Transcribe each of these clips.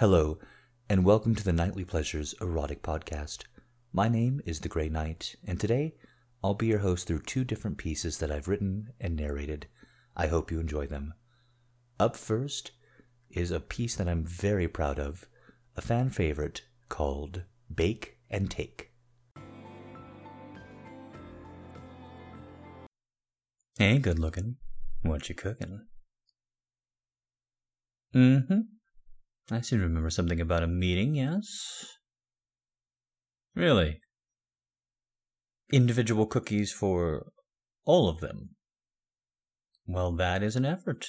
Hello, and welcome to the Nightly Pleasures Erotic Podcast. My name is The Grey Knight, and today I'll be your host through two different pieces that I've written and narrated. I hope you enjoy them. Up first is a piece that I'm very proud of, a fan favorite called Bake and Take. Hey, good looking. What you cooking? Mm-hmm. I seem to remember something about a meeting, yes? Really? Individual cookies for all of them? Well, that is an effort.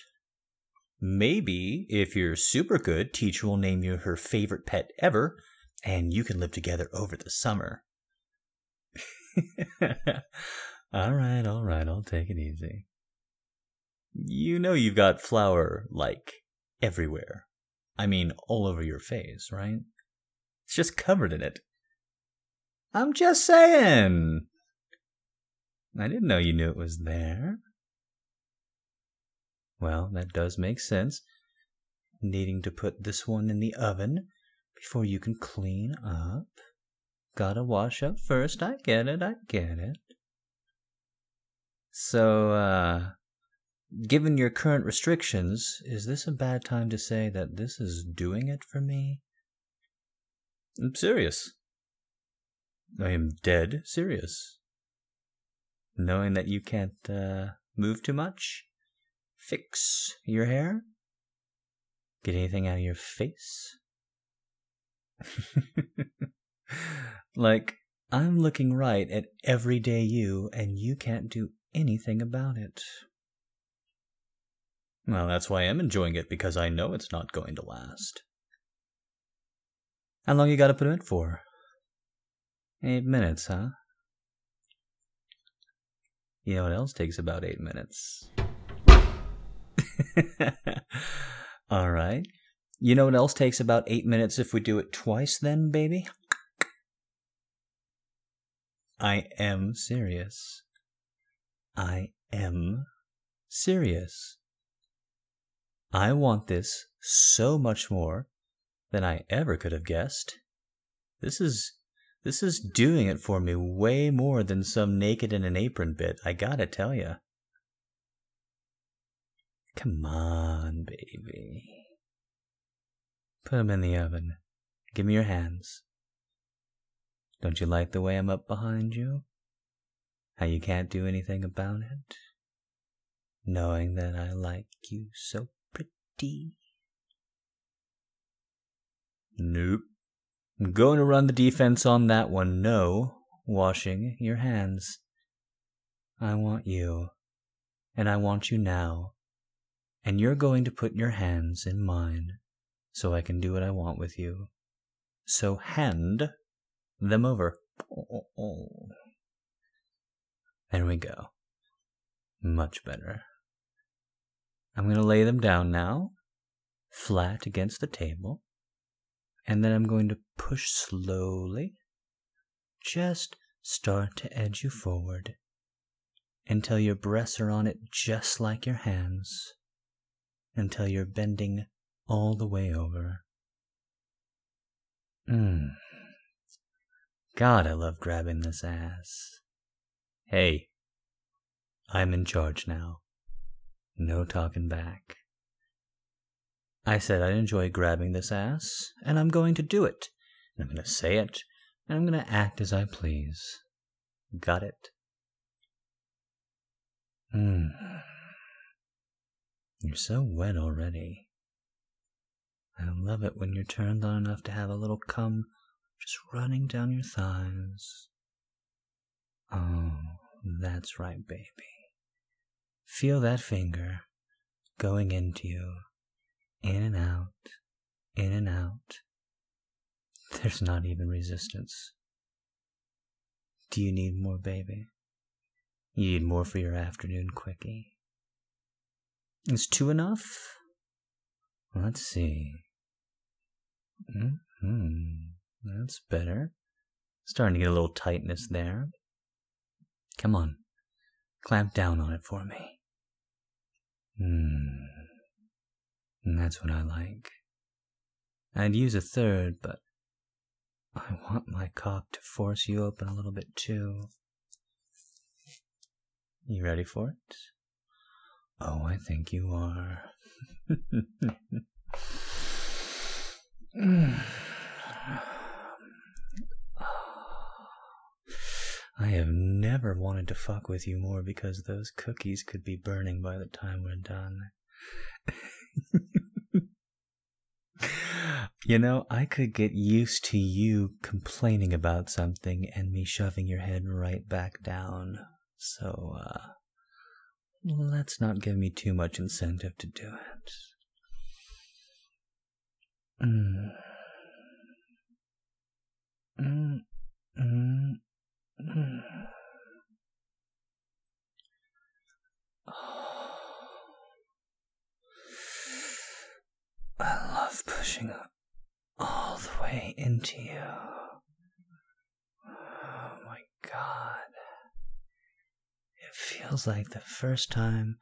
Maybe, if you're super good, teacher will name you her favorite pet ever, and you can live together over the summer. all right, all right, I'll take it easy. You know you've got flour, like, everywhere. I mean, all over your face, right? It's just covered in it. I'm just saying. I didn't know you knew it was there. Well, that does make sense. Needing to put this one in the oven before you can clean up. Gotta wash up first. I get it, I get it. So, uh, given your current restrictions, is this a bad time to say that this is doing it for me? I'm serious. I am dead serious. Knowing that you can't uh, move too much, fix your hair, get anything out of your face. like, I'm looking right at everyday you, and you can't do anything about it. Well, that's why I'm enjoying it, because I know it's not going to last. How long you gotta put it for? Eight minutes, huh? You know what else takes about eight minutes? All right. You know what else takes about eight minutes if we do it twice, then, baby? I am serious. I am serious. I want this so much more than I ever could have guessed. This is this is doing it for me way more than some naked in an apron bit, I gotta tell ya. Come on, baby. Put 'em in the oven. Give me your hands. Don't you like the way I'm up behind you? How you can't do anything about it? Knowing that I like you so pretty. Nope. I'm going to run the defense on that one. No washing your hands. I want you, and I want you now, and you're going to put your hands in mine so I can do what I want with you. So hand them over. There we go. Much better. I'm going to lay them down now, flat against the table, and then I'm going to push slowly. Just start to edge you forward until your breasts are on it just like your hands, until you're bending all the way over. Mmm. God, I love grabbing this ass. Hey, I'm in charge now. No talking back. I said I'd enjoy grabbing this ass, and I'm going to do it. And I'm going to say it, and I'm going to act as I please. Got it? Mmm. You're so wet already. I love it when you're turned on enough to have a little cum just running down your thighs. Oh, that's right, baby. Feel that finger going into you, in and out, in and out. There's not even resistance. Do you need more, baby? You need more for your afternoon quickie. Is two enough? Let's see. hmm That's better. Starting to get a little tightness there. Come on. Clamp down on it for me. Hmm. That's what I like. I'd use a third, but I want my cock to force you open a little bit too. You ready for it? Oh, I think you are. I have never wanted to fuck with you more because those cookies could be burning by the time we're done. you know, I could get used to you complaining about something and me shoving your head right back down. So, uh, let's not give me too much incentive to do it. Mm. Mm. Mm. I love pushing up all the way into you. Oh my god. It feels like the first time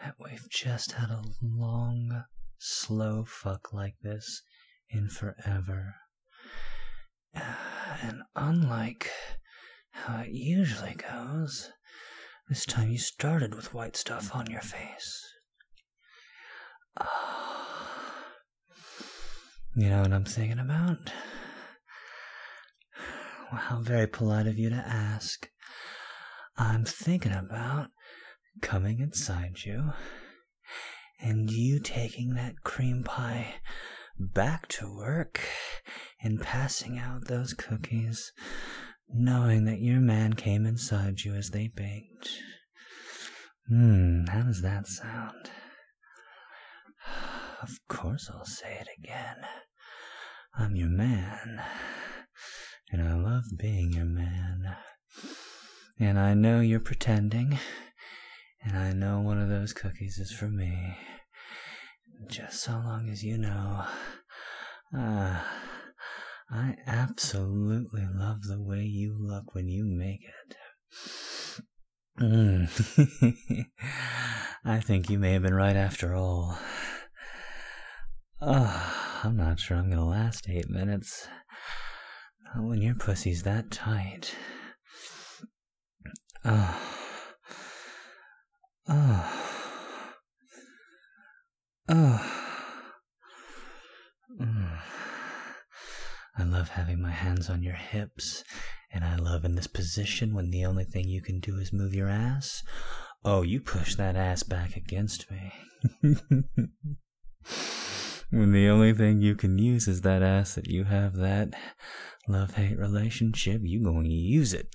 that we've just had a long, slow fuck like this in forever. And unlike how it usually goes, this time you started with white stuff on your face. Ah. You know what I'm thinking about? Well, how very polite of you to ask. I'm thinking about coming inside you and you taking that cream pie back to work and passing out those cookies, knowing that your man came inside you as they baked. Hmm, how does that sound? Of course I'll say it again. I'm your man, and I love being your man. And I know you're pretending, and I know one of those cookies is for me. Just so long as you know, ah, I absolutely love the way you look when you make it. Mm. I think you may have been right after all. Oh, I'm not sure I'm gonna last eight minutes. when your pussy's that tight. Oh. Oh. Oh. I love having my hands on your hips, and I love in this position when the only thing you can do is move your ass. Oh, you push that ass back against me. when the only thing you can use is that ass that you have that love hate relationship, you going to use it.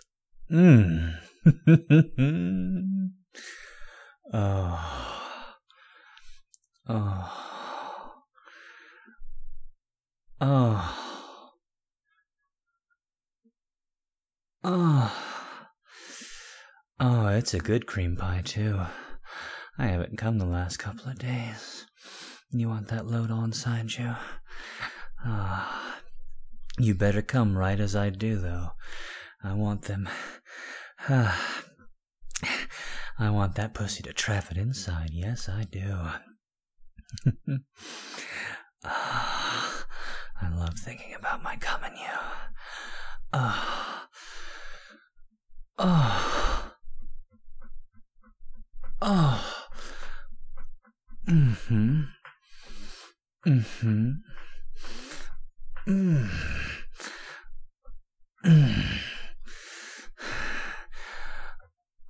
Mmm. oh. Oh. Oh. Oh. Oh, it's a good cream pie, too. I haven't come the last couple of days. You want that load inside you? Ah. You better come right as I do, though. I want them. I want that pussy to trap it inside. Yes, I do. ah. I love thinking about my coming you. Oh. Oh. Mm-hmm. Mm-hmm. Mm. Mm.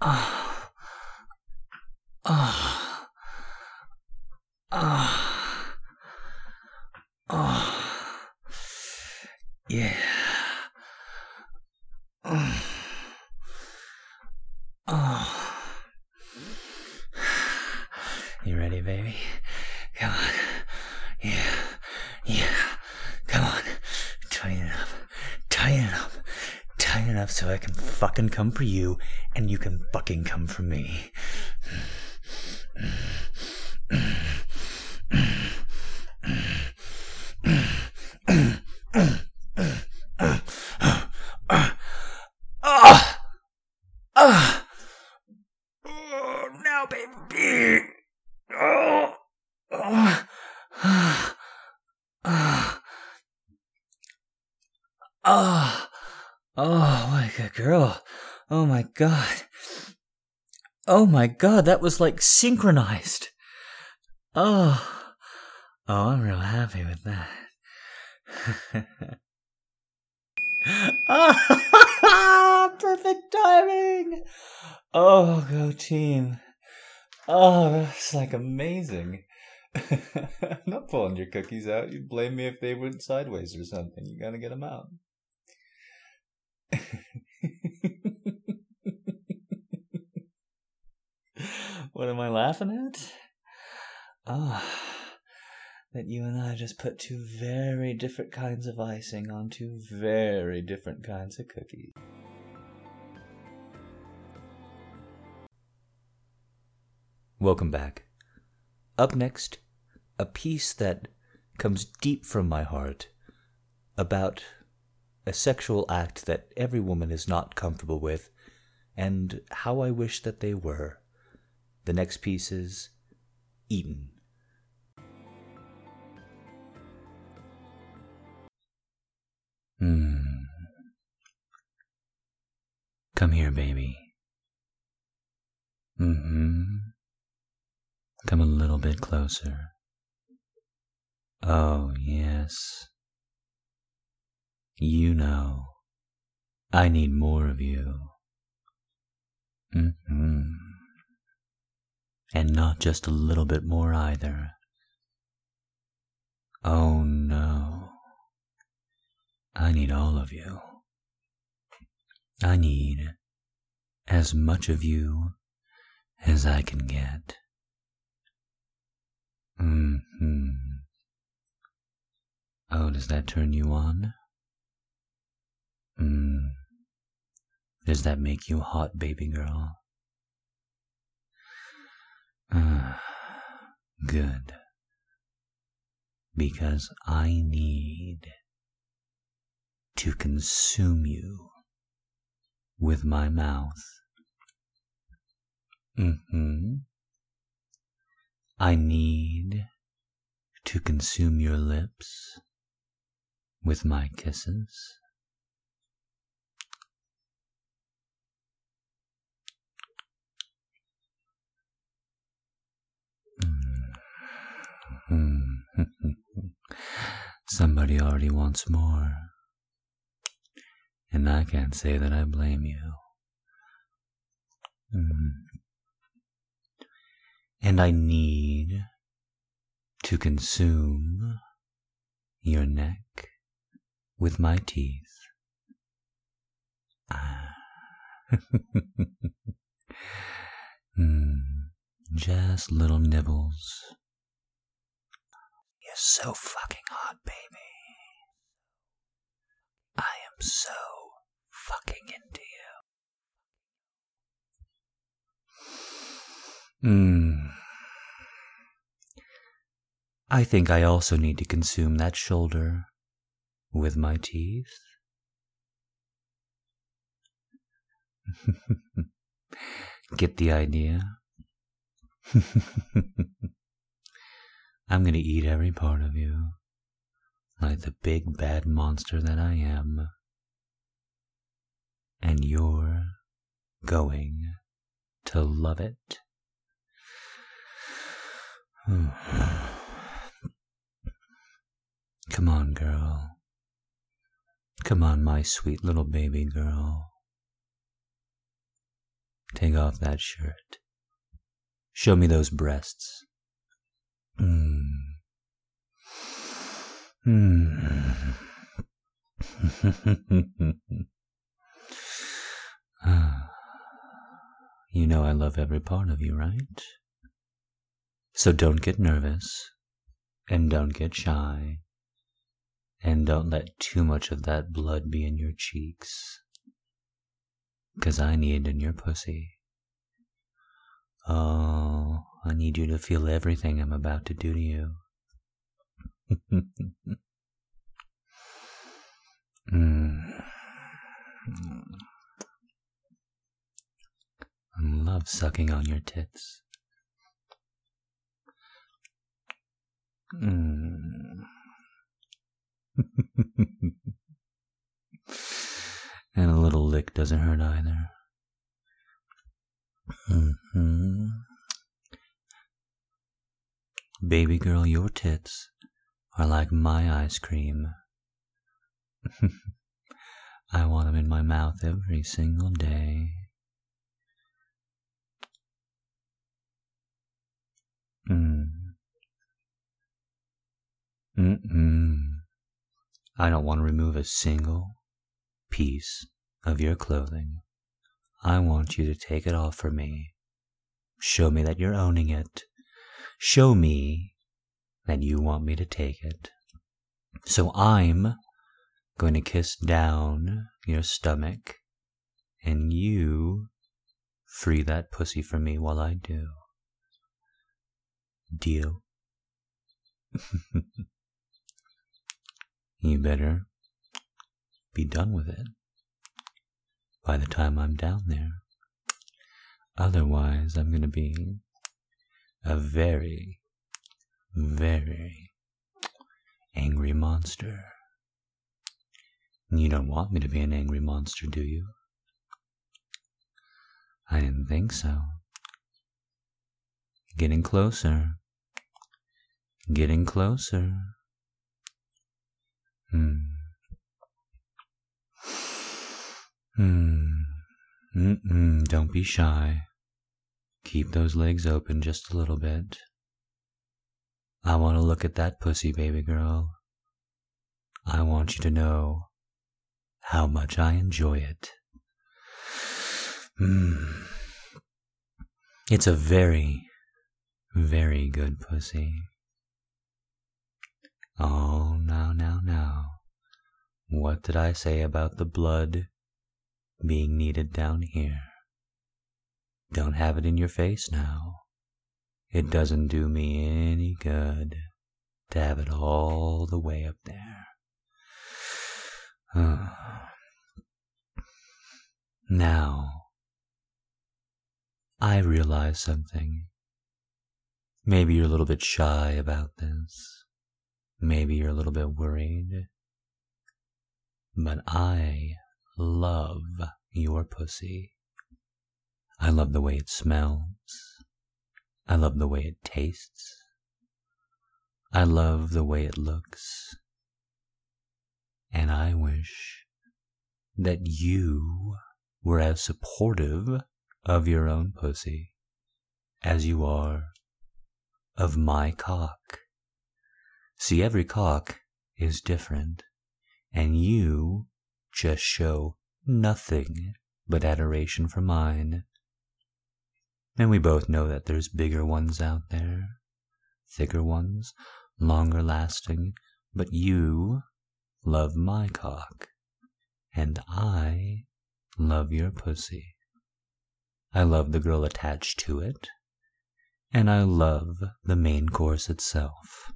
Ah. Ah. Ah. Ah. Yeah. Mm. Oh. You ready, baby? Come on. Yeah. Yeah. Come on. Tighten it up. Tighten it up. Tighten it up so I can fucking come for you and you can fucking come for me. Now, baby. Oh. Oh. Ah. Ah. Oh, oh, what a good girl. Oh my god. Oh my god, that was like synchronized. Oh, oh, I'm real happy with that. ah, perfect timing. Oh, go team. Oh, that's like amazing. I'm not pulling your cookies out. You'd blame me if they went sideways or something. You gotta get them out. what am I laughing at? Ah, that you and I just put two very different kinds of icing on two very different kinds of cookies. Welcome back. Up next, a piece that comes deep from my heart about a sexual act that every woman is not comfortable with and how I wish that they were. The next piece is Eaten. Hmm. Come here, baby. Mm-hmm. Come a little bit closer. Oh, yes. You know, I need more of you. Mm-hmm. And not just a little bit more either. Oh no. I need all of you. I need as much of you as I can get. Hmm. Oh, does that turn you on? Hmm. Does that make you hot, baby girl? Uh, good. Because I need to consume you with my mouth. Mm-hmm. I need to consume your lips with my kisses. Somebody already wants more, and I can't say that I blame you. Mm and I need to consume your neck with my teeth. Ah. mm, just little nibbles. You're so fucking hot, baby. I am so fucking into you. Hmm. I think I also need to consume that shoulder with my teeth. Get the idea? I'm going to eat every part of you, like the big bad monster that I am. And you're going to love it. Come on, girl. Come on, my sweet little baby girl. Take off that shirt. Show me those breasts. Hmm. you know I love every part of you, right? So don't get nervous and don't get shy. And don't let too much of that blood be in your cheeks. Cause I need in your pussy. Oh, I need you to feel everything I'm about to do to you. mm. I love sucking on your tits. Mm. And a little lick doesn't hurt either. Mm-hmm. Baby girl, your tits are like my ice cream. I want them in my mouth every single day. Mm. Mm-mm. I don't want to remove a single piece of your clothing. I want you to take it off for me. Show me that you're owning it. Show me that you want me to take it. So I'm going to kiss down your stomach, and you free that pussy from me while I do. Deal? you better be done with it by the time I'm down there. Otherwise, I'm going to be a very, very angry monster. You don't want me to be an angry monster, do you? I didn't think so. Getting closer. Getting closer. Hmm. Hmm. Mm-mm, don't be shy. Keep those legs open just a little bit. I want to look at that pussy, baby girl. I want you to know how much I enjoy it. Mm. It's a very, very good pussy. Oh, now, now, now. What did I say about the blood being needed down here? Don't have it in your face now. It doesn't do me any good to have it all the way up there. now, I realize something. Maybe you're a little bit shy about this. Maybe you're a little bit worried. But I love your pussy. I love the way it smells. I love the way it tastes. I love the way it looks. And I wish that you were as supportive of your own pussy as you are of my cock. See, every cock is different, and you just show nothing but adoration for mine. And we both know that there's bigger ones out there, thicker ones, longer lasting, but you love my cock, and I love your pussy. I love the girl attached to it, and I love the main course itself.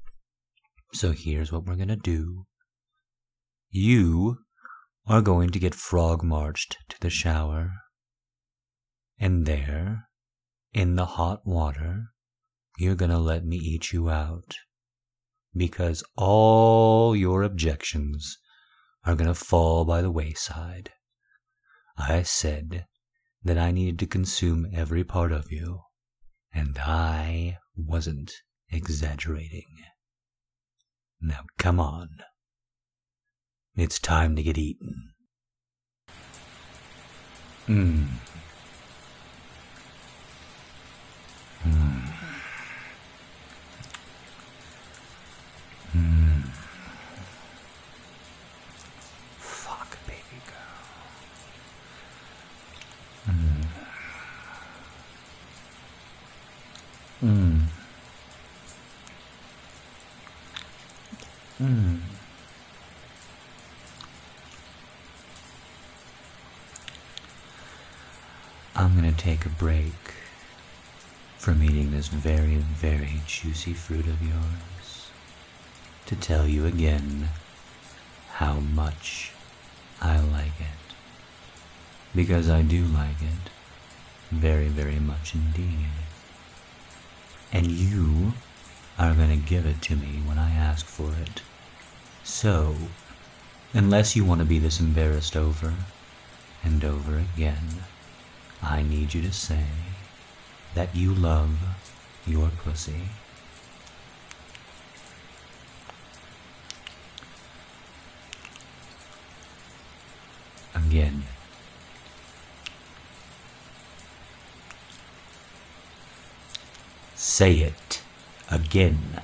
So here's what we're gonna do. You are going to get frog marched to the shower, and there, in the hot water, you're gonna let me eat you out because all your objections are to fall by the wayside. I said that I needed to consume every part of you, and I wasn't exaggerating. Now come on. It's time to get eaten. Mmm. Mmm. Mm. Fuck, baby girl. Mm. Mm. Mm. I'm gonna take a break from eating this very, very juicy fruit of yours to tell you again how much I like it. Because I do like it very, very much indeed. And you are going to give it to me when I ask for it. So, unless you want to be this embarrassed over, and over again, I need you to say that you love your pussy. Again. Say it again.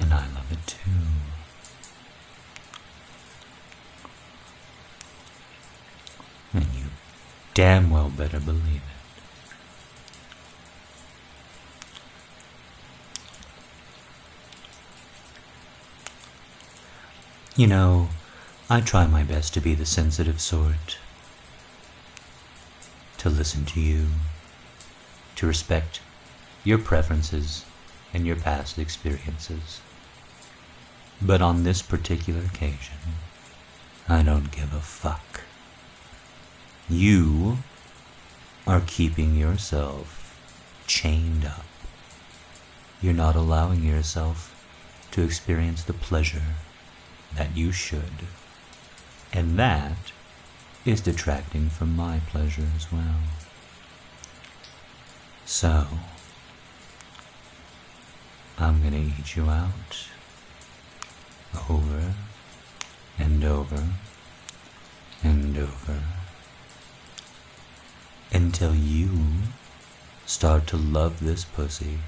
And I love it too. And you damn well better believe it. You know, I try my best to be the sensitive sort. To listen to you. To respect your preferences and your past experiences. But on this particular occasion, I don't give a fuck. You are keeping yourself chained up. You're not allowing yourself to experience the pleasure that you should. And that is detracting from my pleasure as well. So, I'm gonna eat you out over and over and over until you start to love this pussy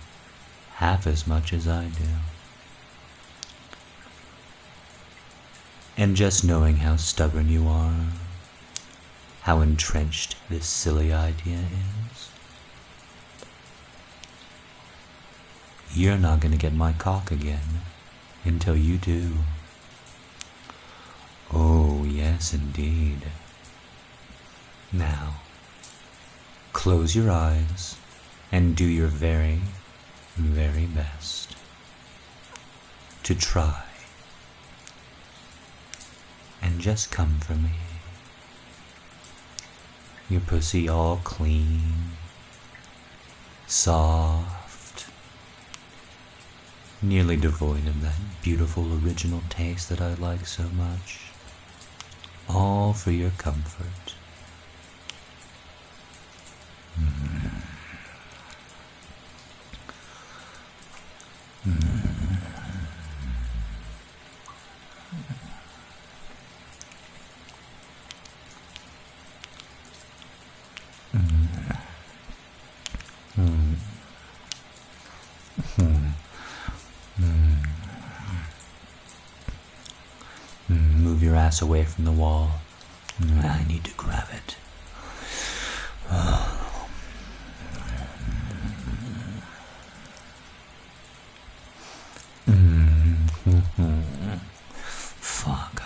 half as much as I do. And just knowing how stubborn you are, how entrenched this silly idea is, you're not going to get my cock again until you do. Oh, yes, indeed. Now, close your eyes and do your very, very best to try and just come for me. Your pussy all clean, soft, nearly devoid of that beautiful original taste that I like so much. All for your comfort. Mm. Mm. Away from the wall. I need to grab it. Fuck.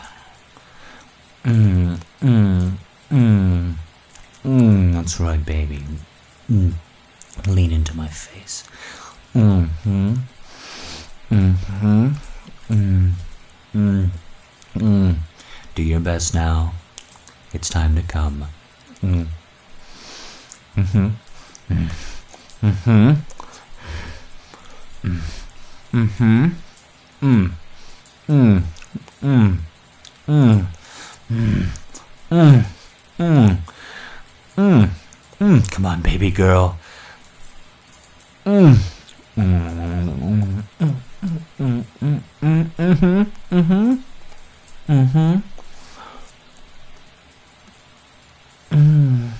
Mm, mm, mm, mm, that's right, baby. Mm. Lean into my face. Mm-hmm. Mm-hmm. Mm. Mm. Mm. Best now. It's time to come. Mm. Mm-hmm. Mm. Mm-hmm. Mm. Mm-hmm. Mm. Mm. Mm. Mm. Mm. Mm. Mm. Mm. Mm. Come on, baby girl. Mm. Mm. Mm. Mm. Mm. Mm. Mm-hmm. Mm-hmm. Mm-hmm. Mm.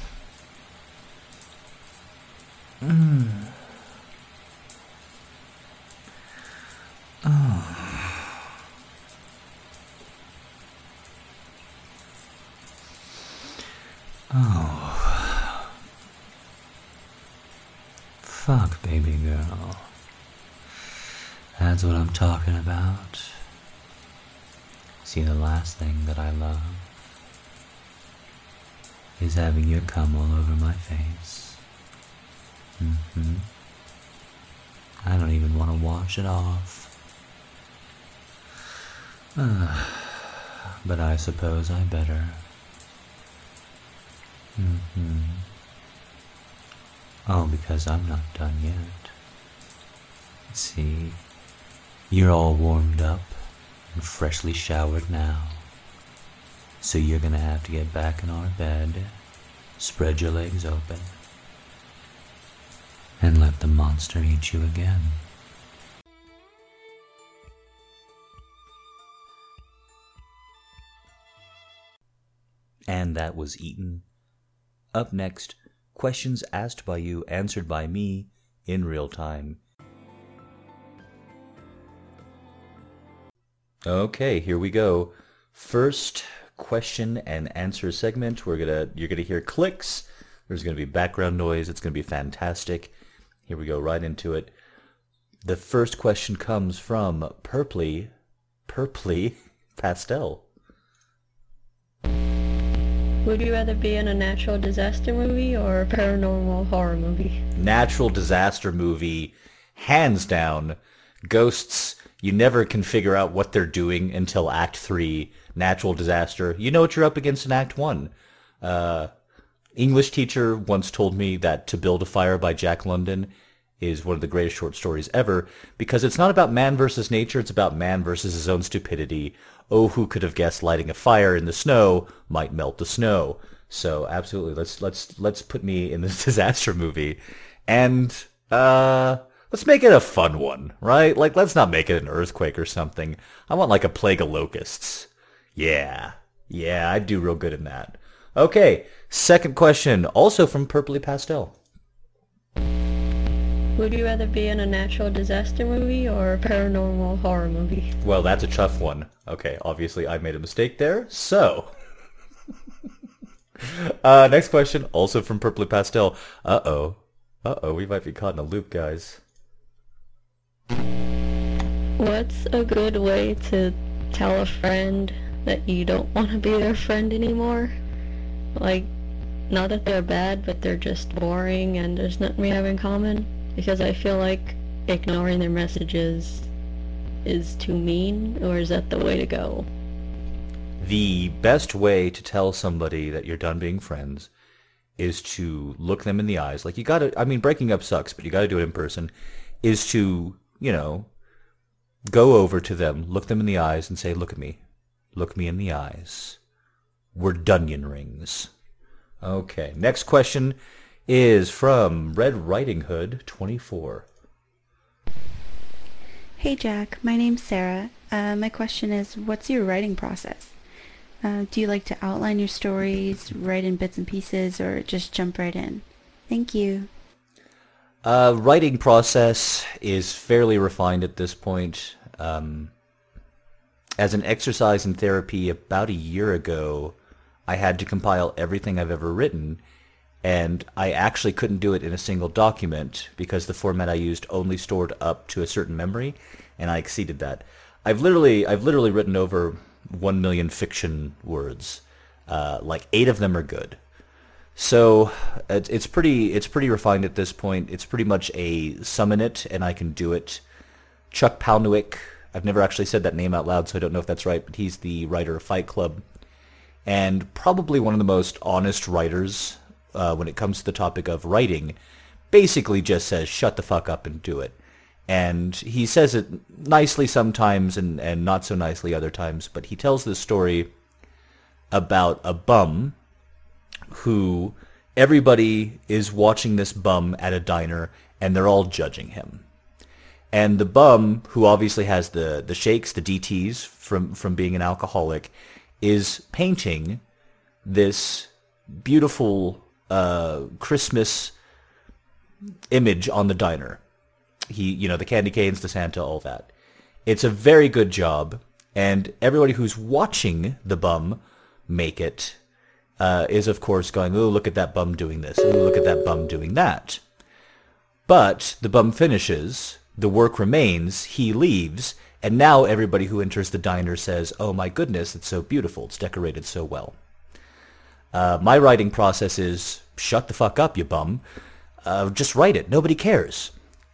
Mm. Oh. Oh. Fuck, baby girl. That's what I'm talking about. See, the last thing that I love is having your cum all over my face. Mm-hmm. I don't even want to wash it off. but I suppose I better. Mm-hmm. Oh, because I'm not done yet. See, you're all warmed up and freshly showered now. So you're gonna have to get back in our bed, spread your legs open, and let the monster eat you again. And that was eaten. Up next, questions asked by you, answered by me in real time. Okay, here we go. First question and answer segment. We're gonna you're gonna hear clicks. There's gonna be background noise. It's gonna be fantastic. Here we go, right into it. The first question comes from Purply Purply Pastel. Would you rather be in a natural disaster movie or a paranormal horror movie? Natural disaster movie, hands down. Ghosts, you never can figure out what they're doing until Act 3. Natural disaster, you know what you're up against in Act 1. Uh, English teacher once told me that To Build a Fire by Jack London is one of the greatest short stories ever because it's not about man versus nature, it's about man versus his own stupidity. Oh, who could have guessed lighting a fire in the snow might melt the snow? So absolutely, let's let's let's put me in this disaster movie, and uh, let's make it a fun one, right? Like let's not make it an earthquake or something. I want like a plague of locusts. Yeah, yeah, I'd do real good in that. Okay, second question, also from Purpley Pastel. Would you rather be in a natural disaster movie or a paranormal horror movie? Well, that's a tough one. Okay, obviously I made a mistake there. So, uh, next question, also from Purpley Pastel. Uh-oh. Uh-oh, we might be caught in a loop, guys. What's a good way to tell a friend that you don't want to be their friend anymore? Like, not that they're bad, but they're just boring and there's nothing we have in common? Because I feel like ignoring their messages is too mean, or is that the way to go? The best way to tell somebody that you're done being friends is to look them in the eyes. Like you gotta, I mean, breaking up sucks, but you gotta do it in person. Is to, you know, go over to them, look them in the eyes and say, look at me. Look me in the eyes. We're Dunyan rings. Okay, next question is from Red Riding Hood 24. Hey Jack, my name's Sarah. Uh, my question is, what's your writing process? Uh, do you like to outline your stories, write in bits and pieces, or just jump right in? Thank you. Uh, writing process is fairly refined at this point. Um, as an exercise in therapy about a year ago, I had to compile everything I've ever written and I actually couldn't do it in a single document because the format I used only stored up to a certain memory, and I exceeded that. I've literally I've literally written over one million fiction words. Uh, like eight of them are good. So it's, pretty it's pretty refined at this point. It's pretty much a summon it and I can do it. Chuck Palahniuk. I've never actually said that name out loud, so I don't know if that's right, but he's the writer of Fight Club, and probably one of the most honest writers uh, when it comes to the topic of writing, basically just says, shut the fuck up and do it. And he says it nicely sometimes and, and not so nicely other times, but he tells this story about a bum who everybody is watching this bum at a diner and they're all judging him. And the bum, who obviously has the, the shakes, the DTs from, from being an alcoholic, is painting this beautiful uh, Christmas image on the diner. He, you know, the candy canes, the Santa, all that. It's a very good job, and everybody who's watching the bum make it uh, is, of course, going, "Oh, look at that bum doing this! Oh, look at that bum doing that!" But the bum finishes, the work remains, he leaves, and now everybody who enters the diner says, "Oh my goodness, it's so beautiful! It's decorated so well." Uh, my writing process is shut the fuck up, you bum. Uh, just write it. Nobody cares.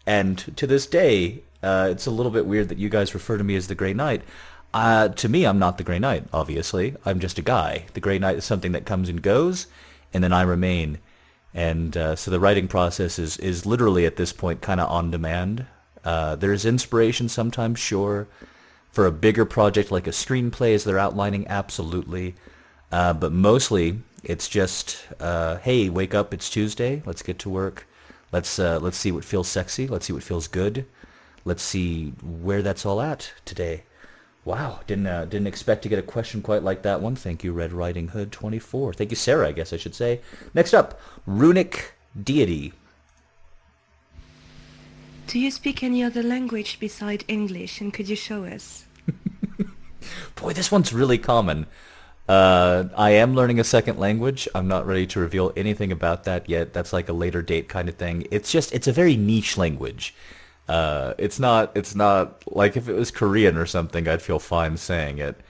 And to this day, uh, it's a little bit weird that you guys refer to me as the Grey Knight. Uh, to me, I'm not the Grey Knight, obviously. I'm just a guy. The Grey Knight is something that comes and goes. and then I remain. And uh, so the writing process is, is literally at this point kind of on demand. Uh, there's inspiration sometimes, sure. For a bigger project like a screenplay, as they're outlining, absolutely. Uh, but mostly, it's just, uh, hey, wake up, it's Tuesday, let's get to work. Let's uh, let's see what feels sexy. Let's see what feels good. Let's see where that's all at today. Wow, didn't uh, didn't expect to get a question quite like that one. Thank you, Red Riding Hood 24. Thank you, Sarah. I guess I should say. Next up, Runic Deity. Do you speak any other language beside English, and could you show us? Boy, this one's really common. Uh, I am learning a second language. I'm not ready to reveal anything about that yet. That's like a later date kind of thing. It's just it's a very niche language. Uh, it's not it's not like if it was Korean or something, I'd feel fine saying it.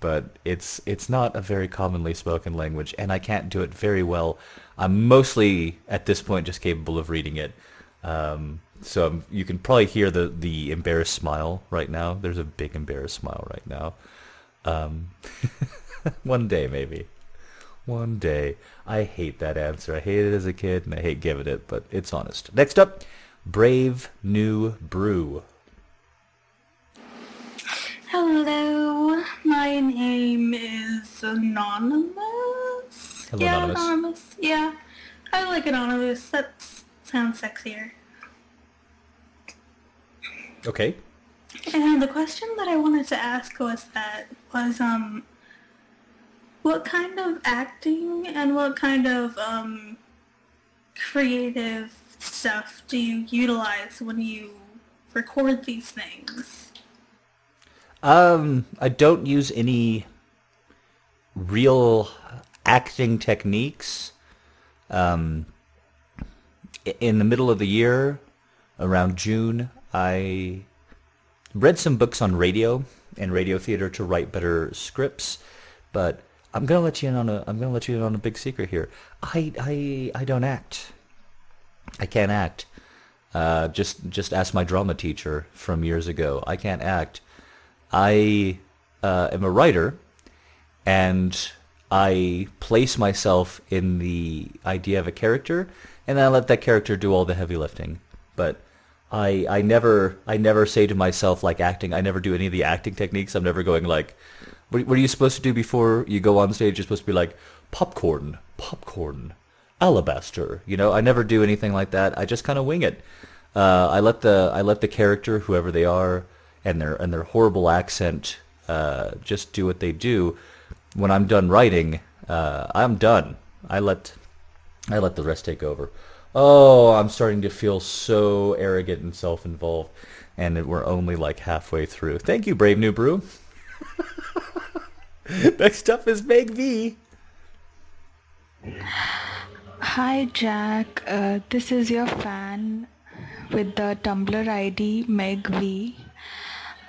But it's it's not a very commonly spoken language, and I can't do it very well. I'm mostly at this point just capable of reading it. Um, so you can probably hear the the embarrassed smile right now. There's a big embarrassed smile right now. Um, One day, maybe. One day. I hate that answer. I hated it as a kid, and I hate giving it, but it's honest. Next up, Brave New Brew. Hello, my name is Anonymous. Hello, yeah, Anonymous. Anonymous. Yeah, I like Anonymous. That sounds sexier. Okay. And the question that I wanted to ask was that was um, what kind of acting and what kind of um, creative stuff do you utilize when you record these things? Um, I don't use any real acting techniques. Um, in the middle of the year, around June, I read some books on radio and radio theater to write better scripts, but I'm gonna let you in on a I'm gonna let you in on a big secret here. I I I don't act. I can't act. Uh, just just ask my drama teacher from years ago. I can't act. I uh, am a writer, and I place myself in the idea of a character, and I let that character do all the heavy lifting. But I I never I never say to myself like acting. I never do any of the acting techniques. I'm never going like, what, what are you supposed to do before you go on stage? You're supposed to be like popcorn, popcorn, alabaster. You know, I never do anything like that. I just kind of wing it. Uh, I let the I let the character, whoever they are, and their and their horrible accent, uh, just do what they do. When I'm done writing, uh, I'm done. I let I let the rest take over. Oh, I'm starting to feel so arrogant and self-involved, and we're only like halfway through. Thank you, Brave New Brew. Next up is Meg V. Hi Jack, uh, this is your fan with the Tumblr ID Meg V.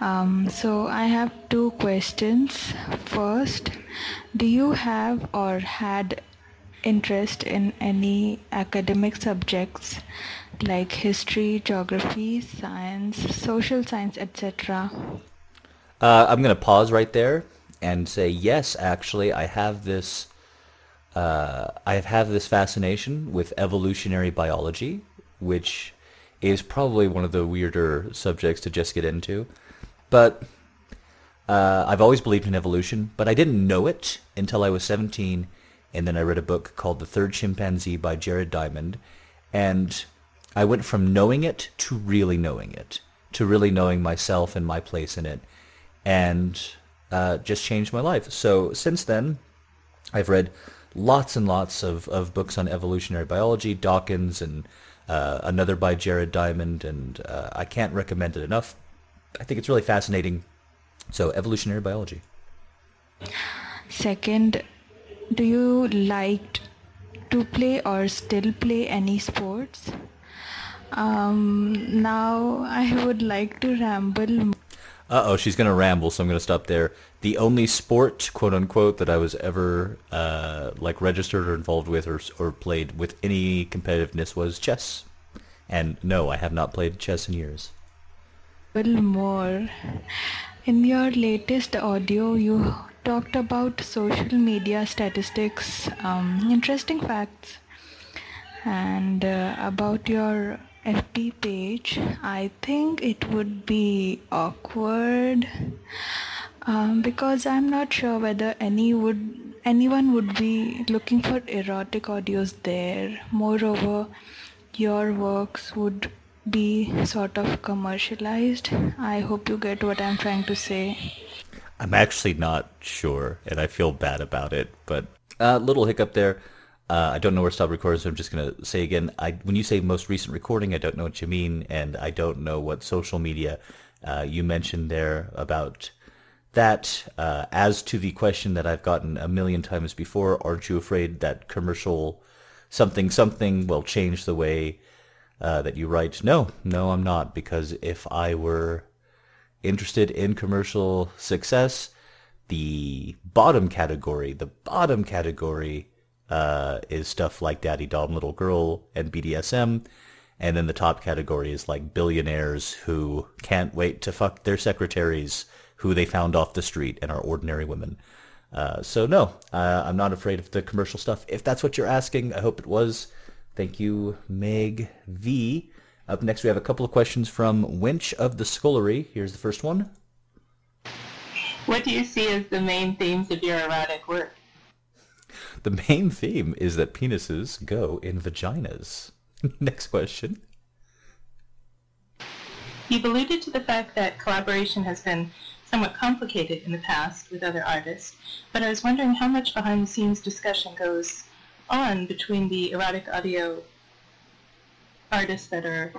Um, so I have two questions. First, do you have or had interest in any academic subjects like history, geography, science, social science, etc.? Uh, I'm going to pause right there and say yes. Actually, I have this. Uh, I have had this fascination with evolutionary biology, which is probably one of the weirder subjects to just get into. But uh, I've always believed in evolution, but I didn't know it until I was 17, and then I read a book called The Third Chimpanzee by Jared Diamond, and I went from knowing it to really knowing it, to really knowing myself and my place in it, and uh, just changed my life. So since then, I've read lots and lots of, of books on evolutionary biology, Dawkins and uh, another by Jared Diamond, and uh, I can't recommend it enough. I think it's really fascinating. So evolutionary biology. Second, do you like to play or still play any sports? Um, now I would like to ramble. Uh-oh, she's going to ramble, so I'm going to stop there. The only sport, quote unquote, that I was ever uh, like registered or involved with or, or played with any competitiveness was chess. And no, I have not played chess in years. Well, more. In your latest audio, you talked about social media statistics, um, interesting facts, and uh, about your FB page. I think it would be awkward um, because I'm not sure whether any would anyone would be looking for erotic audios there. Moreover, your works would be sort of commercialized. I hope you get what I'm trying to say. I'm actually not sure, and I feel bad about it. But a uh, little hiccup there. Uh, I don't know where stop recording, so I'm just gonna say again. I when you say most recent recording, I don't know what you mean, and I don't know what social media uh, you mentioned there about that. Uh, as to the question that I've gotten a million times before, aren't you afraid that commercial something something will change the way uh, that you write? No, no, I'm not, because if I were interested in commercial success, the bottom category, the bottom category uh, is stuff like Daddy Dom Little Girl and BDSM. And then the top category is like billionaires who can't wait to fuck their secretaries who they found off the street and are ordinary women. Uh, so no, uh, I'm not afraid of the commercial stuff. If that's what you're asking, I hope it was. Thank you, Meg V. Up next, we have a couple of questions from Winch of the Scullery. Here's the first one. What do you see as the main themes of your erotic work? The main theme is that penises go in vaginas. next question. You've alluded to the fact that collaboration has been somewhat complicated in the past with other artists, but I was wondering how much behind-the-scenes discussion goes on between the erotic audio artists that are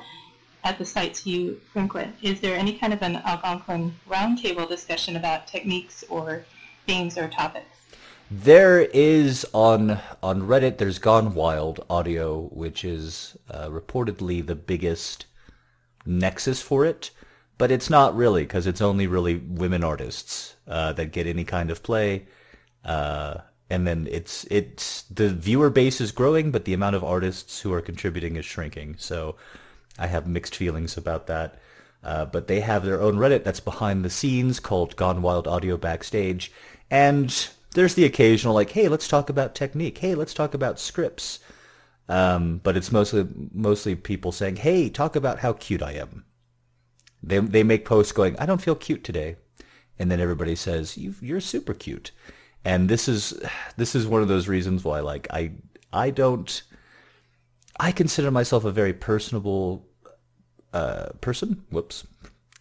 at the sites you frequent? Is there any kind of an Algonquin roundtable discussion about techniques or themes or topics? There is on on Reddit. There's Gone Wild Audio, which is uh, reportedly the biggest nexus for it, but it's not really because it's only really women artists uh, that get any kind of play. Uh, and then it's it's the viewer base is growing, but the amount of artists who are contributing is shrinking. So I have mixed feelings about that. Uh, but they have their own Reddit that's behind the scenes called Gone Wild Audio Backstage, and there's the occasional like, hey, let's talk about technique. Hey, let's talk about scripts. Um, but it's mostly mostly people saying, hey, talk about how cute I am. They they make posts going, I don't feel cute today, and then everybody says, you you're super cute and this is this is one of those reasons why like I I don't I consider myself a very personable uh, person. Whoops,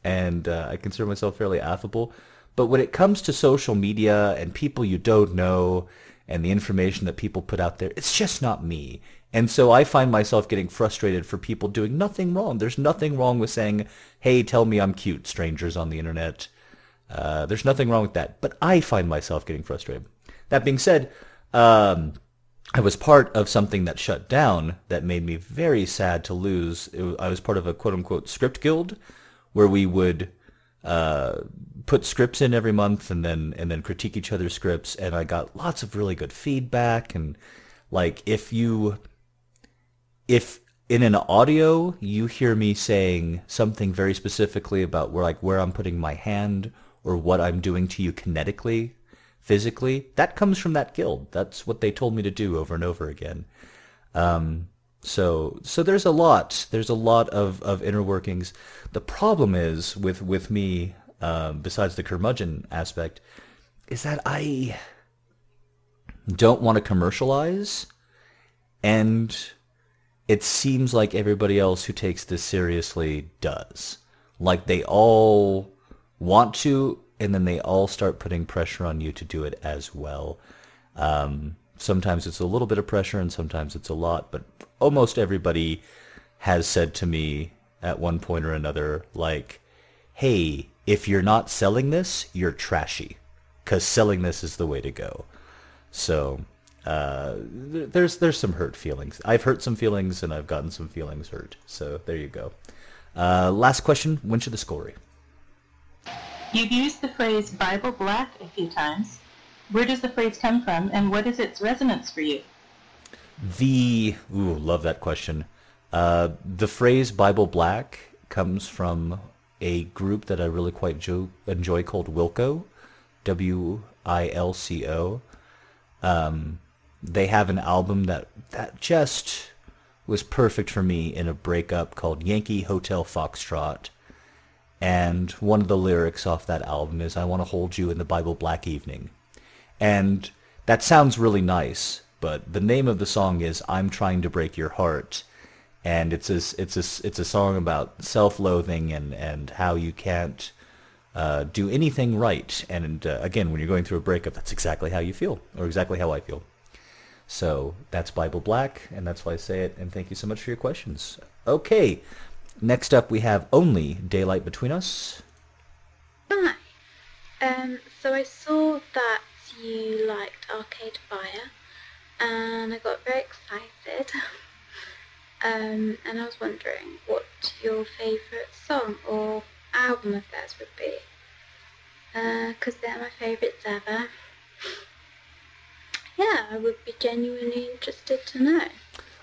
and uh, I consider myself fairly affable. But when it comes to social media and people you don't know and the information that people put out there, it's just not me. And so I find myself getting frustrated for people doing nothing wrong. There's nothing wrong with saying, "Hey, tell me I'm cute," strangers on the internet. Uh, there's nothing wrong with that, but I find myself getting frustrated. That being said, um, I was part of something that shut down that made me very sad to lose. I was part of a quote unquote script guild where we would uh, put scripts in every month and then and then critique each other's scripts and I got lots of really good feedback and like if you if in an audio you hear me saying something very specifically about where like where I'm putting my hand or what I'm doing to you kinetically, physically, that comes from that guild. That's what they told me to do over and over again. Um, so so there's a lot. There's a lot of, of inner workings. The problem is with with me, uh, besides the curmudgeon aspect, is that I don't want to commercialize, and it seems like everybody else who takes this seriously does. Like they all want to, and then they all start putting pressure on you to do it as well. Um, sometimes it's a little bit of pressure, and sometimes it's a lot, but almost everybody has said to me at one point or another, like, hey, if you're not selling this, you're trashy, because selling this is the way to go. So uh, there's there's some hurt feelings. I've hurt some feelings, and I've gotten some feelings hurt. So there you go. Uh, last question: When should the score? You've used the phrase Bible black a few times. Where does the phrase come from, and what is its resonance for you? The ooh, love that question. Uh, the phrase Bible black comes from a group that I really quite jo- enjoy called Wilco, W I L C O. Um, they have an album that that just was perfect for me in a breakup called Yankee Hotel Foxtrot. And one of the lyrics off that album is I want to hold you in the Bible Black Evening. And that sounds really nice, but the name of the song is I'm Trying to Break Your Heart. And it's a, it's a, it's a song about self-loathing and, and how you can't uh, do anything right. And uh, again, when you're going through a breakup, that's exactly how you feel, or exactly how I feel. So that's Bible Black, and that's why I say it. And thank you so much for your questions. Okay, next up we have Only Daylight Between Us. Hi. Um, so I saw that you liked Arcade Fire, and I got very excited. um, and I was wondering what your favourite song or album of theirs would be. Because they're my favourites ever. Yeah, I would be genuinely interested to know.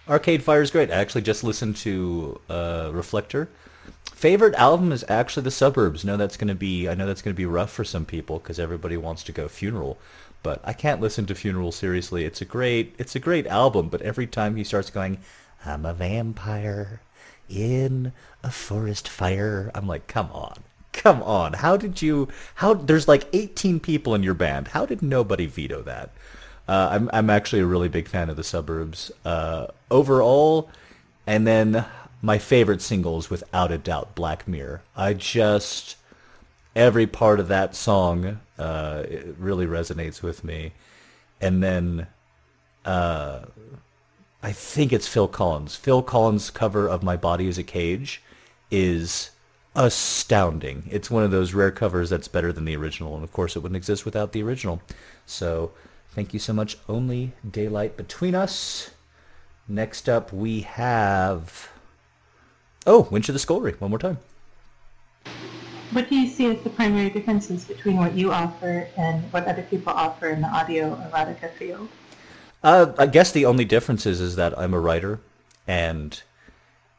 Arcade Fire is great. I actually just listened to uh, Reflector. Favorite album is actually The Suburbs. No, that's going to be. I know that's going to be rough for some people because everybody wants to go Funeral, but I can't listen to Funeral seriously. It's a great. It's a great album, but every time he starts going, "I'm a vampire in a forest fire," I'm like, come on, come on. How did you? How there's like 18 people in your band. How did nobody veto that? Uh, I'm I'm actually a really big fan of the suburbs uh, overall, and then my favorite single is without a doubt Black Mirror. I just every part of that song uh, really resonates with me, and then uh, I think it's Phil Collins. Phil Collins' cover of "My Body Is a Cage" is astounding. It's one of those rare covers that's better than the original, and of course, it wouldn't exist without the original. So. Thank you so much. Only daylight between us. Next up, we have. Oh, Winch of the Scullery. One more time. What do you see as the primary differences between what you offer and what other people offer in the audio erotica field? Uh, I guess the only difference is, is that I'm a writer, and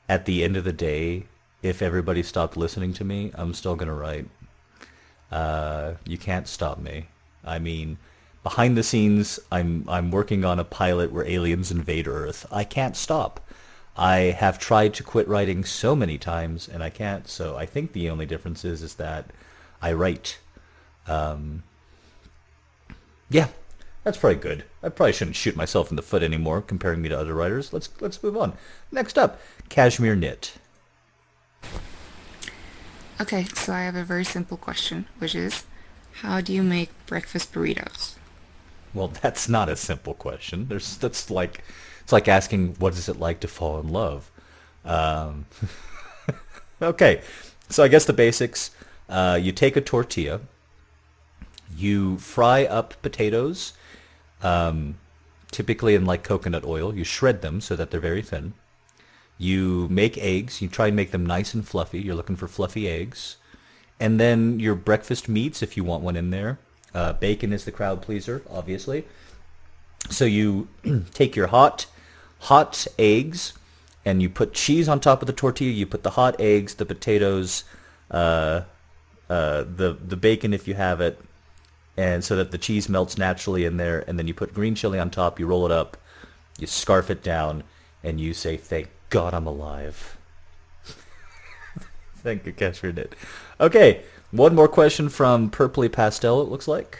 at the end of the day, if everybody stopped listening to me, I'm still going to write. Uh, you can't stop me. I mean, behind the scenes, I'm I'm working on a pilot where aliens invade Earth. I can't stop. I have tried to quit writing so many times, and I can't. So I think the only difference is is that I write. Um, yeah, that's probably good. I probably shouldn't shoot myself in the foot anymore comparing me to other writers. Let's let's move on. Next up, Cashmere Knit. Okay, so I have a very simple question, which is, how do you make breakfast burritos? Well, that's not a simple question. There's that's like it's like asking what is it like to fall in love. Um, okay, so I guess the basics. Uh, you take a tortilla. You fry up potatoes, um, typically in like coconut oil. You shred them so that they're very thin. You make eggs. You try and make them nice and fluffy. You're looking for fluffy eggs. And then your breakfast meats, if you want one in there. Uh, bacon is the crowd pleaser, obviously. So you take your hot, hot eggs, and you put cheese on top of the tortilla. You put the hot eggs, the potatoes, uh, uh, the the bacon if you have it, and so that the cheese melts naturally in there. And then you put green chili on top. You roll it up, you scarf it down, and you say, "Thank God I'm alive." Thank you, Cashmere Knit. Okay, one more question from Purpley Pastel, it looks like.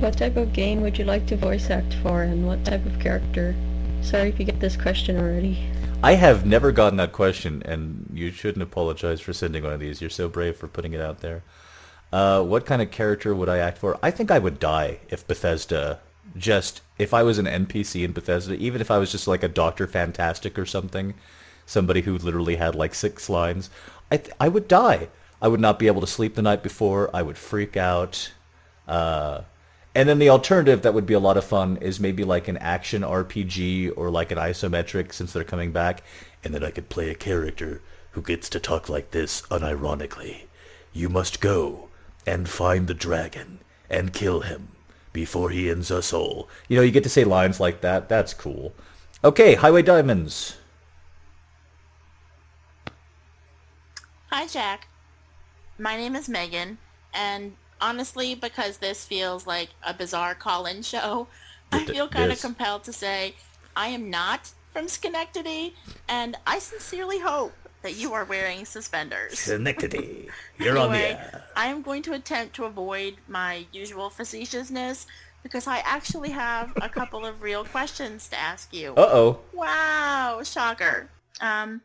What type of game would you like to voice act for, and what type of character? Sorry if you get this question already. I have never gotten that question, and you shouldn't apologize for sending one of these. You're so brave for putting it out there. Uh, what kind of character would I act for? I think I would die if Bethesda just, if I was an NPC in Bethesda, even if I was just like a Doctor Fantastic or something, somebody who literally had like six lines, I, th- I would die. I would not be able to sleep the night before. I would freak out. Uh, and then the alternative that would be a lot of fun is maybe like an action RPG or like an isometric since they're coming back. And then I could play a character who gets to talk like this unironically. You must go and find the dragon and kill him before he ends us all. You know, you get to say lines like that. That's cool. Okay, Highway Diamonds. Hi, Jack. My name is Megan, and honestly, because this feels like a bizarre call-in show, I feel kind of compelled to say I am not from Schenectady, and I sincerely hope that you are wearing suspenders. Schenectady. You're on the Anyway, air. I am going to attempt to avoid my usual facetiousness because I actually have a couple of real questions to ask you. Uh-oh. Wow, shocker. Um,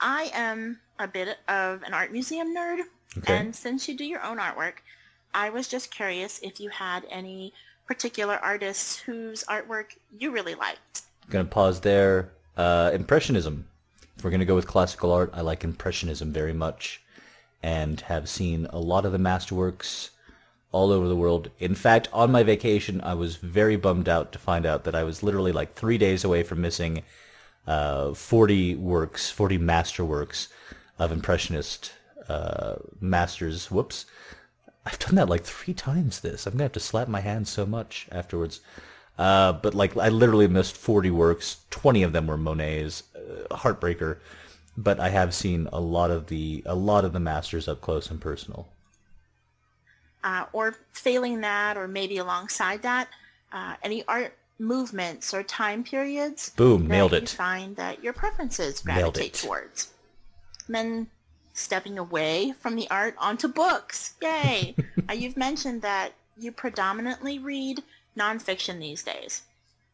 I am a bit of an art museum nerd, Okay. and since you do your own artwork, I was just curious if you had any particular artists whose artwork you really liked. Gonna pause there. Uh, Impressionism. If we're gonna go with classical art, I like Impressionism very much, and have seen a lot of the masterworks all over the world. In fact, on my vacation, I was very bummed out to find out that I was literally like three days away from missing uh, 40 works, 40 masterworks of Impressionist uh, masters. Whoops. I've done that like three times this. I'm to have to slap my hands so much afterwards. Uh, but like, I literally missed 40 works. 20 of them were Monet's. Uh, heartbreaker. But I have seen a lot of the, a lot of the masters up close and personal. Uh, or failing that, or maybe alongside that, uh, any art movements or time periods Boom, that nailed you it. find that your preferences gravitate towards. And then stepping away from the art onto books. Yay! uh, you've mentioned that you predominantly read nonfiction these days.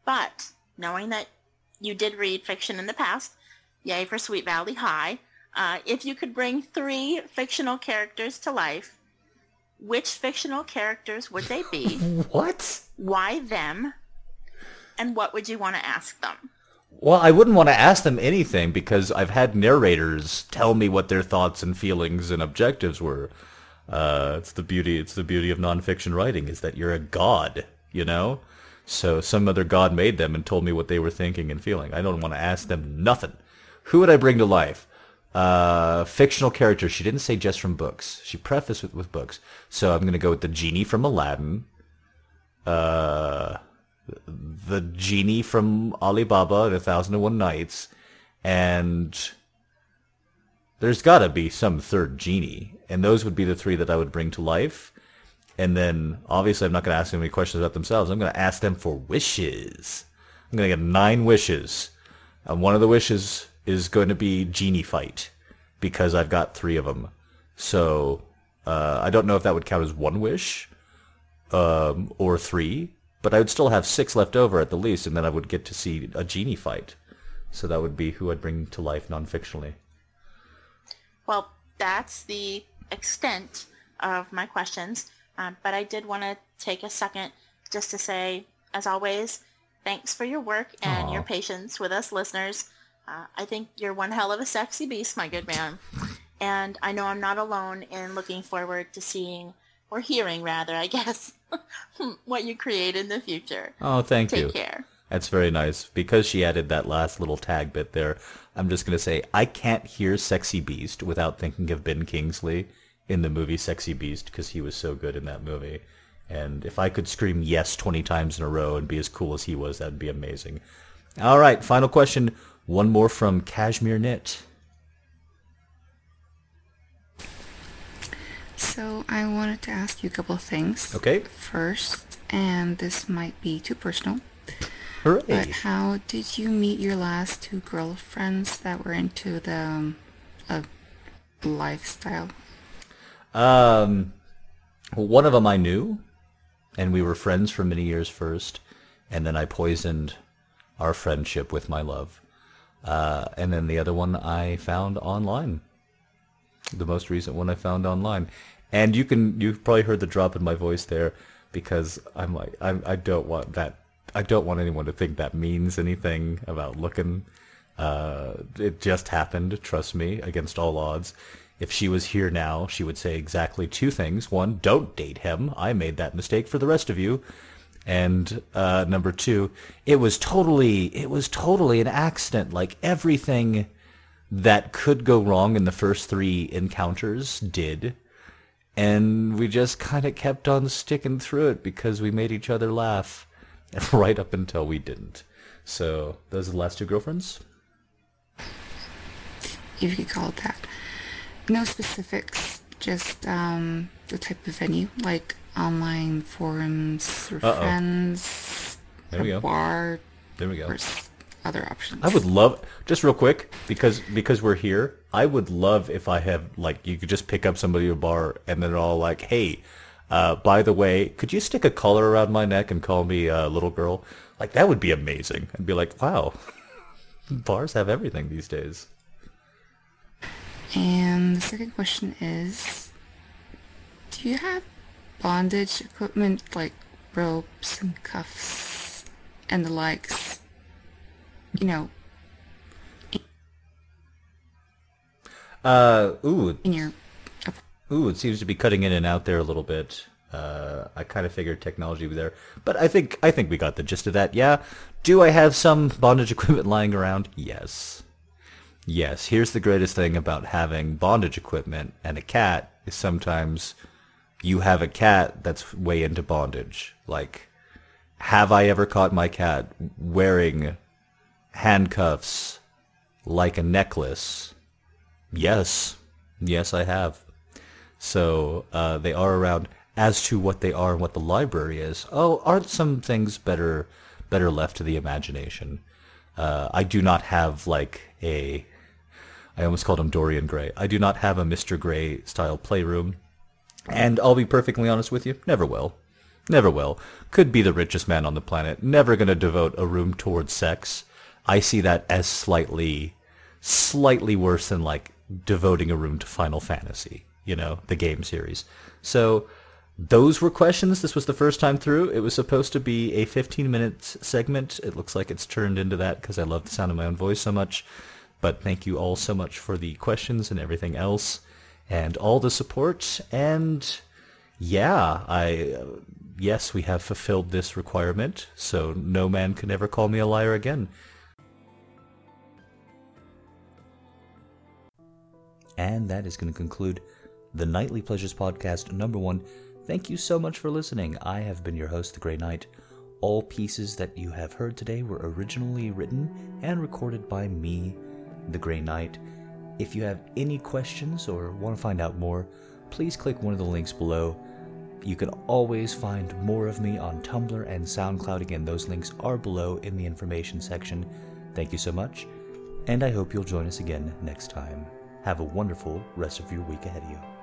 But knowing that you did read fiction in the past, yay for Sweet Valley High, uh, if you could bring three fictional characters to life, which fictional characters would they be? What? Why them? And what would you want to ask them? Well, I wouldn't want to ask them anything because I've had narrators tell me what their thoughts and feelings and objectives were. Uh, it's the beauty. It's the beauty of nonfiction writing is that you're a god, you know. So some other god made them and told me what they were thinking and feeling. I don't want to ask them nothing. Who would I bring to life? Uh, fictional character. She didn't say just from books. She prefaced with, with books. So I'm going to go with the genie from Aladdin. Uh, the genie from Alibaba and A Thousand and One Nights, and there's got to be some third genie, and those would be the three that I would bring to life. And then, obviously, I'm not to ask them any questions about themselves. I'm to ask them for wishes. I'm to get nine wishes, and one of the wishes is going to be genie fight because I've got three of them. So uh, I don't know if that would count as one wish um, or three, but I would still have six left over at the least, and then I would get to see a genie fight. So that would be who I'd bring to life non-fictionally. Well, that's the extent of my questions, um, but I did want to take a second just to say, as always, thanks for your work and your patience with us listeners. Uh, I think you're one hell of a sexy beast, my good man. And I know I'm not alone in looking forward to seeing, or hearing rather, I guess, what you create in the future. Oh, thank Take you. Take care. That's very nice. Because she added that last little tag bit there, I'm just going to say I can't hear Sexy Beast without thinking of Ben Kingsley in the movie Sexy Beast because he was so good in that movie. And if I could scream yes 20 times in a row and be as cool as he was, that'd be amazing. All right, final question. One more from Cashmere Knit. So I wanted to ask you a couple of things. Okay. First, and this might be too personal, Hooray. but how did you meet your last two girlfriends that were into the um, uh, lifestyle? Um, one of them I knew, and we were friends for many years first, and then I poisoned our friendship with my love. Uh, and then the other one I found online. The most recent one I found online. And you can, you've probably heard the drop in my voice there because I'm like, I, I don't want that, I don't want anyone to think that means anything about looking. Uh, it just happened, trust me, against all odds. If she was here now, she would say exactly two things. One, don't date him. I made that mistake for the rest of you. And uh, number two, it was totally, it was totally an accident. Like everything that could go wrong in the first three encounters did. And we just kind of kept on sticking through it because we made each other laugh right up until we didn't. So those are the last two girlfriends. If you could call it that. No specifics, just um, the type of venue, like online forums or Uh-oh. friends, There we go. bar, There we go. or other options. I would love just real quick because because we're here. I would love if I have like you could just pick up somebody at a bar and they're all like, "Hey, uh, by the way, could you stick a collar around my neck and call me uh, little girl?" Like that would be amazing. I'd be like, "Wow, bars have everything these days." And the second question is, do you have bondage equipment like ropes and cuffs and the likes? You know, Uh, ooh, in your Ooh, it seems to be cutting in and out there a little bit. Uh, I kind of figured technology would be there, but I think I think we got the gist of that. Yeah. Do I have some bondage equipment lying around? Yes. Yes. Here's the greatest thing about having bondage equipment and a cat is sometimes you have a cat that's way into bondage. Like, have I ever caught my cat wearing handcuffs like a necklace? Yes. Yes, I have. So uh, they are around. As to what they are and what the library is, oh, aren't some things better better left to the imagination? Uh, I do not have like a. I almost called him Dorian Gray. I do not have a Mr. Gray style playroom, and I'll be perfectly honest with you, never will. Never will. Could be the richest man on the planet. Never gonna devote a room towards sex. I see that as slightly, slightly worse than like devoting a room to Final Fantasy, you know, the game series. So those were questions. This was the first time through. It was supposed to be a 15 minute segment. It looks like it's turned into that because I love the sound of my own voice so much. But thank you all so much for the questions and everything else and all the support. And yeah, I, yes, we have fulfilled this requirement. So no man can ever call me a liar again. And that is going to conclude the Nightly Pleasures Podcast number one. Thank you so much for listening. I have been your host, The Grey Knight. All pieces that you have heard today were originally written and recorded by me, The Grey Knight. If you have any questions or want to find out more, please click one of the links below. You can always find more of me on Tumblr and SoundCloud. Again, those links are below in the information section. Thank you so much, and I hope you'll join us again next time. Have a wonderful rest of your week ahead of you.